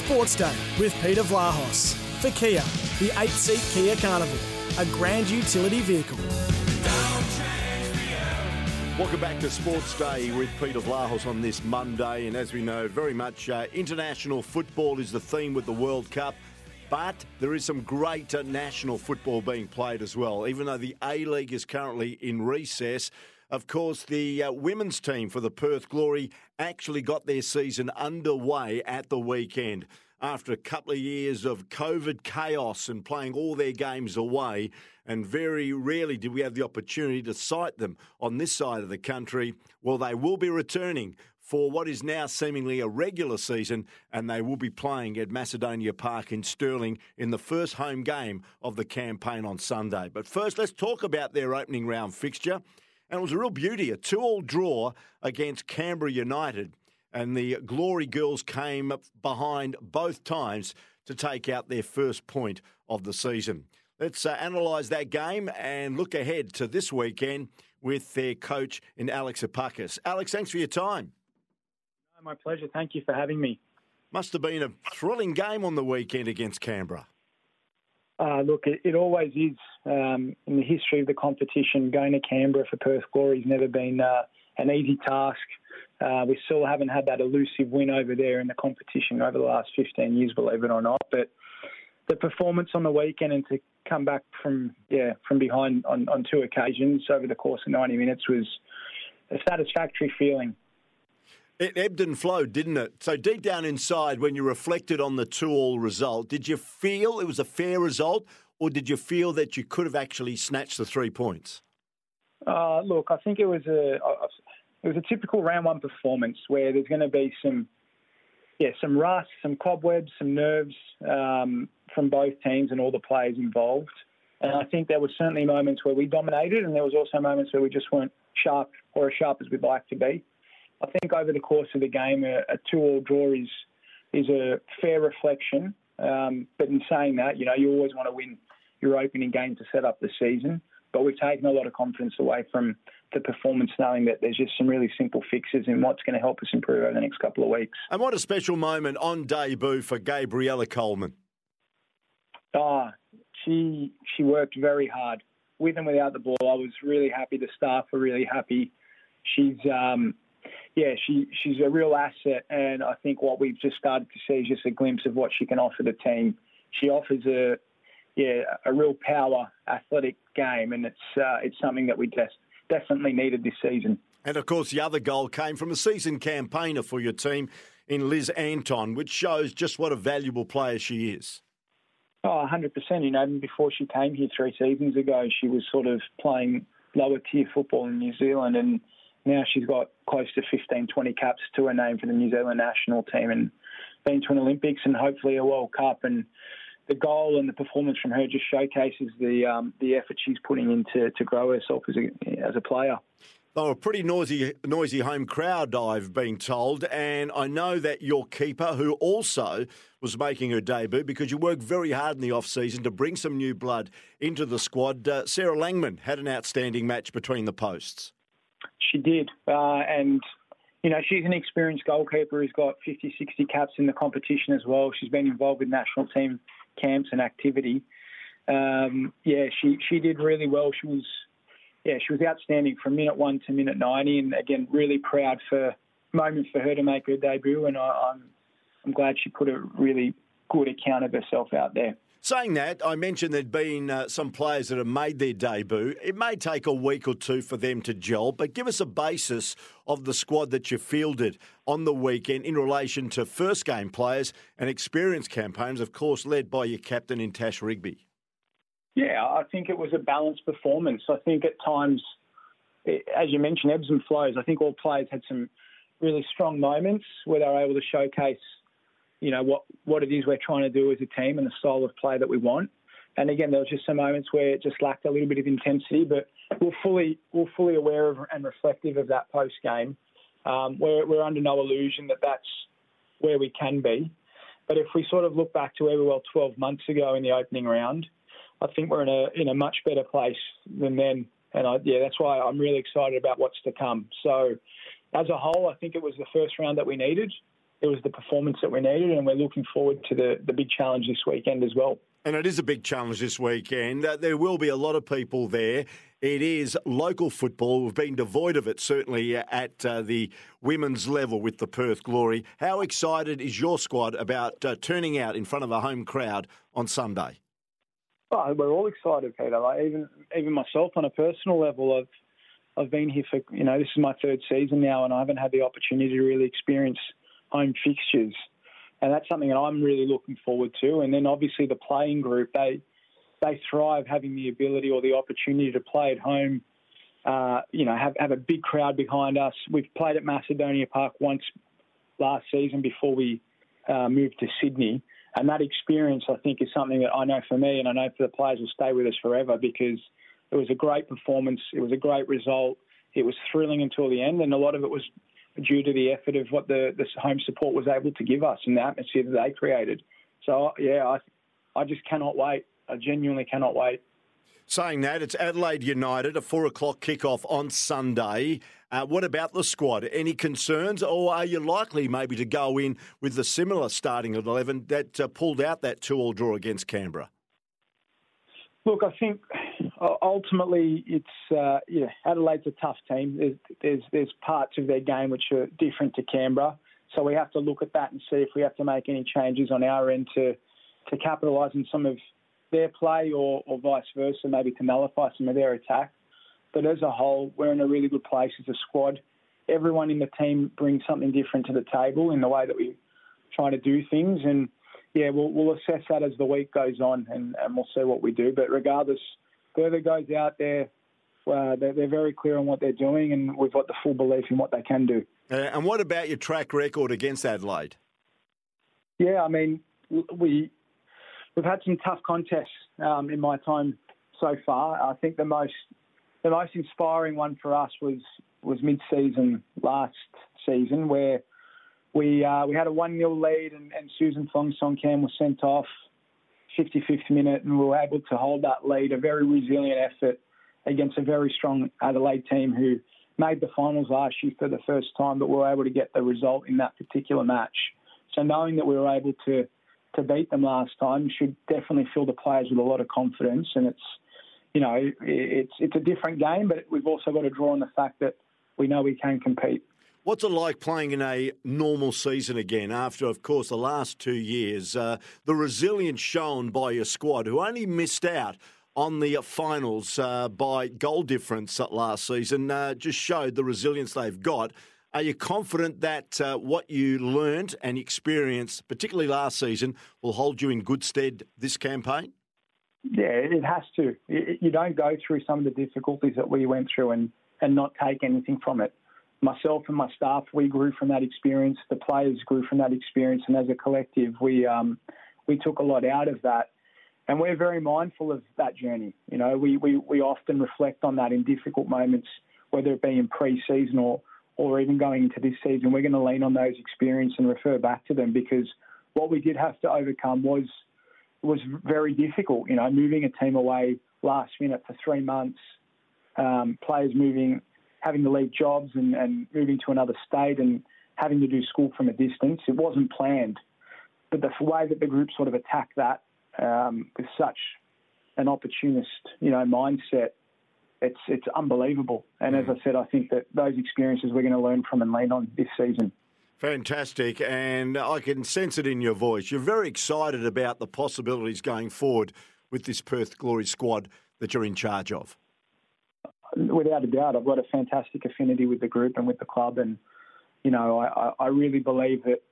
Sports Day with Peter Vlahos. For Kia, the eight seat Kia Carnival, a grand utility vehicle. Welcome back to Sports Day with Peter Vlahos on this Monday. And as we know, very much uh, international football is the theme with the World Cup. But there is some great national football being played as well. Even though the A League is currently in recess, of course, the uh, women's team for the Perth Glory actually got their season underway at the weekend. After a couple of years of COVID chaos and playing all their games away, and very rarely did we have the opportunity to sight them on this side of the country, well, they will be returning for what is now seemingly a regular season, and they will be playing at Macedonia Park in Stirling in the first home game of the campaign on Sunday. But first, let's talk about their opening round fixture. And it was a real beauty, a two-all draw against Canberra United. And the Glory Girls came behind both times to take out their first point of the season. Let's uh, analyse that game and look ahead to this weekend with their coach in Alex Epakis. Alex, thanks for your time. My pleasure. Thank you for having me. Must have been a thrilling game on the weekend against Canberra. Uh, look, it, it, always is. Um, in the history of the competition, going to Canberra for Perth Glory has never been uh, an easy task. Uh, we still haven't had that elusive win over there in the competition over the last 15 years, believe it or not. But the performance on the weekend and to come back from yeah from behind on, on two occasions over the course of 90 minutes was a satisfactory feeling. It ebbed and flowed, didn't it? So deep down inside, when you reflected on the two-all result, did you feel it was a fair result, or did you feel that you could have actually snatched the three points? Uh, look, I think it was a it was a typical round one performance where there's going to be some yeah some rust, some cobwebs, some nerves um, from both teams and all the players involved. And I think there were certainly moments where we dominated, and there was also moments where we just weren't sharp or as sharp as we'd like to be. I think over the course of the game, a, a two-all draw is is a fair reflection. Um, but in saying that, you know, you always want to win your opening game to set up the season. But we've taken a lot of confidence away from the performance, knowing that there's just some really simple fixes in what's going to help us improve over the next couple of weeks. And what a special moment on debut for Gabriella Coleman. Ah, oh, she she worked very hard with and without the ball. I was really happy. The staff were really happy. She's um, yeah, she she's a real asset, and I think what we've just started to see is just a glimpse of what she can offer the team. She offers a yeah a real power athletic game, and it's uh, it's something that we just definitely needed this season. And of course, the other goal came from a seasoned campaigner for your team in Liz Anton, which shows just what a valuable player she is. Oh, 100%. You know, before she came here three seasons ago, she was sort of playing lower tier football in New Zealand and now she's got close to 15, 20 caps to her name for the New Zealand national team and been to an Olympics and hopefully a World Cup. And the goal and the performance from her just showcases the um, the effort she's putting into to grow herself as a, as a player. They were a pretty noisy, noisy home crowd, I've been told. And I know that your keeper, who also was making her debut because you worked very hard in the off-season to bring some new blood into the squad, uh, Sarah Langman had an outstanding match between the posts. She did. Uh, and, you know, she's an experienced goalkeeper who's got 50, 60 caps in the competition as well. She's been involved with national team camps and activity. Um, yeah, she, she did really well. She was, yeah, she was outstanding from minute one to minute 90. And again, really proud for moment for her to make her debut. And I, I'm, I'm glad she put a really good account of herself out there. Saying that, I mentioned there'd been uh, some players that have made their debut. It may take a week or two for them to gel, but give us a basis of the squad that you fielded on the weekend in relation to first game players and experienced campaigns, of course, led by your captain in Tash Rigby. Yeah, I think it was a balanced performance. I think at times, as you mentioned, ebbs and flows. I think all players had some really strong moments where they were able to showcase you know what what it is we're trying to do as a team and the style of play that we want. And again, there was just some moments where it just lacked a little bit of intensity, but we're fully we're fully aware of and reflective of that post game. Um, we're, we're under no illusion that that's where we can be. But if we sort of look back to where we were 12 months ago in the opening round, I think we're in a in a much better place than then. And I, yeah, that's why I'm really excited about what's to come. So, as a whole, I think it was the first round that we needed it was the performance that we needed, and we're looking forward to the, the big challenge this weekend as well. And it is a big challenge this weekend. Uh, there will be a lot of people there. It is local football. We've been devoid of it, certainly at uh, the women's level with the Perth Glory. How excited is your squad about uh, turning out in front of a home crowd on Sunday? Oh, we're all excited, Peter. Like even even myself on a personal level, I've I've been here for you know this is my third season now, and I haven't had the opportunity to really experience home fixtures, and that's something that I'm really looking forward to. And then obviously the playing group, they they thrive having the ability or the opportunity to play at home. Uh, you know, have have a big crowd behind us. We've played at Macedonia Park once last season before we uh, moved to Sydney. And that experience, I think, is something that I know for me and I know for the players will stay with us forever because it was a great performance. It was a great result. It was thrilling until the end, and a lot of it was due to the effort of what the, the home support was able to give us and the atmosphere that they created. So, yeah, I, I just cannot wait. I genuinely cannot wait. Saying that, it's Adelaide United, a four o'clock kickoff on Sunday. Uh, what about the squad? Any concerns, or are you likely maybe to go in with the similar starting at 11 that uh, pulled out that two all draw against Canberra? Look, I think ultimately it's uh, yeah Adelaide's a tough team. There's, there's, there's parts of their game which are different to Canberra, so we have to look at that and see if we have to make any changes on our end to to capitalise on some of their play or, or vice versa, maybe to nullify some of their attack. But as a whole, we're in a really good place as a squad. Everyone in the team brings something different to the table in the way that we try to do things and yeah, we'll, we'll assess that as the week goes on and, and we'll see what we do. But regardless, whoever goes out there, uh, they're, they're, very clear on what they're doing and we've got the full belief in what they can do. Uh, and what about your track record against Adelaide? Yeah, I mean, we, we've had some tough contests um, in my time so far. I think the most the most inspiring one for us was was mid season last season where we uh, we had a 1 0 lead, and, and Susan Phonsongkham was sent off 55th minute, and we were able to hold that lead. A very resilient effort against a very strong Adelaide team who made the finals last year for the first time, but we were able to get the result in that particular match. So knowing that we were able to to beat them last time should definitely fill the players with a lot of confidence. And it's you know it's it's a different game, but we've also got to draw on the fact that we know we can compete. What's it like playing in a normal season again after, of course, the last two years? Uh, the resilience shown by your squad, who only missed out on the finals uh, by goal difference last season, uh, just showed the resilience they've got. Are you confident that uh, what you learned and experienced, particularly last season, will hold you in good stead this campaign? Yeah, it has to. You don't go through some of the difficulties that we went through and, and not take anything from it myself and my staff, we grew from that experience. The players grew from that experience, and as a collective, we um, we took a lot out of that. And we're very mindful of that journey. You know, we, we, we often reflect on that in difficult moments, whether it be in pre-season or or even going into this season. We're going to lean on those experiences and refer back to them because what we did have to overcome was was very difficult. You know, moving a team away last minute for three months, um, players moving having to leave jobs and, and moving to another state and having to do school from a distance. It wasn't planned. But the way that the group sort of attacked that um, with such an opportunist, you know, mindset, it's it's unbelievable. And as I said, I think that those experiences we're going to learn from and lean on this season. Fantastic, and I can sense it in your voice. You're very excited about the possibilities going forward with this Perth Glory squad that you're in charge of. Without a doubt, I've got a fantastic affinity with the group and with the club, and you know, I, I really believe that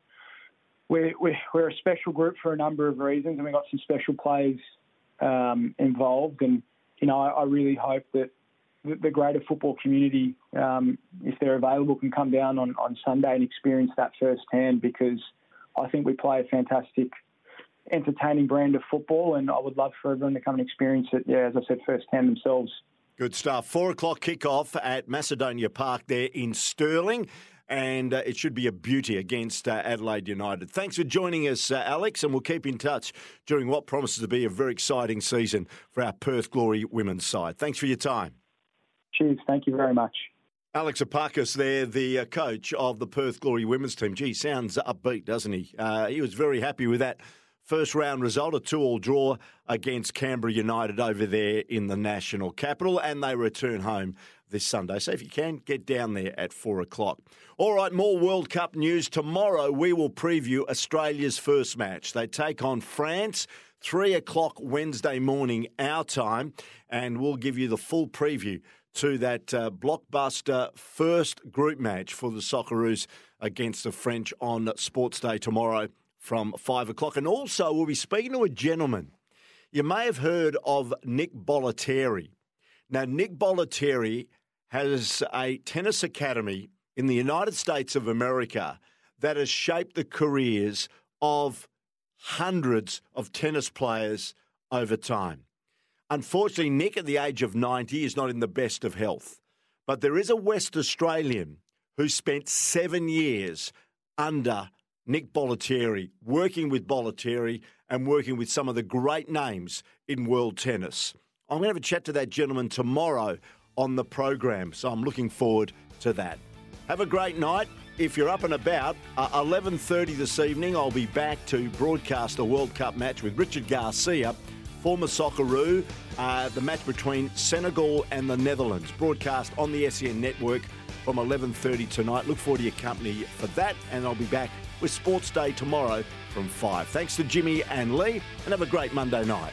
we're, we're, a special group for a number of reasons, and we've got some special players um, involved, and you know, I, I really hope that the greater football community, um, if they're available, can come down on, on Sunday and experience that firsthand because I think we play a fantastic, entertaining brand of football, and I would love for everyone to come and experience it, yeah, as I said, firsthand themselves. Good stuff. Four o'clock kickoff at Macedonia Park there in Stirling and uh, it should be a beauty against uh, Adelaide United. Thanks for joining us, uh, Alex, and we'll keep in touch during what promises to be a very exciting season for our Perth Glory women's side. Thanks for your time. Cheers. Thank you very much. Alex Epakis there, the uh, coach of the Perth Glory women's team. Gee, sounds upbeat, doesn't he? Uh, he was very happy with that first round result, a two-all draw against Canberra United over there in the national capital, and they return home this Sunday. So if you can, get down there at four o'clock. All right, more World Cup news. Tomorrow we will preview Australia's first match. They take on France. Three o'clock Wednesday morning, our time, and we'll give you the full preview to that uh, blockbuster first group match for the Socceroos against the French on Sports Day tomorrow from five o'clock. And also, we'll be speaking to a gentleman. You may have heard of Nick Bollettieri. Now, Nick Bollettieri has a tennis academy in the United States of America that has shaped the careers of hundreds of tennis players over time. Unfortunately, Nick, at the age of 90, is not in the best of health. But there is a West Australian who spent seven years under Nick Bollettieri, working with Bollettieri and working with some of the great names in world tennis. I'm going to have a chat to that gentleman tomorrow on the program, so I'm looking forward to that. Have a great night. If you're up and about, uh, 11:30 this evening, I'll be back to broadcast a World Cup match with Richard Garcia former Socceroo, uh, the match between Senegal and the Netherlands, broadcast on the SEN network from 11.30 tonight. Look forward to your company for that, and I'll be back with Sports Day tomorrow from 5. Thanks to Jimmy and Lee, and have a great Monday night.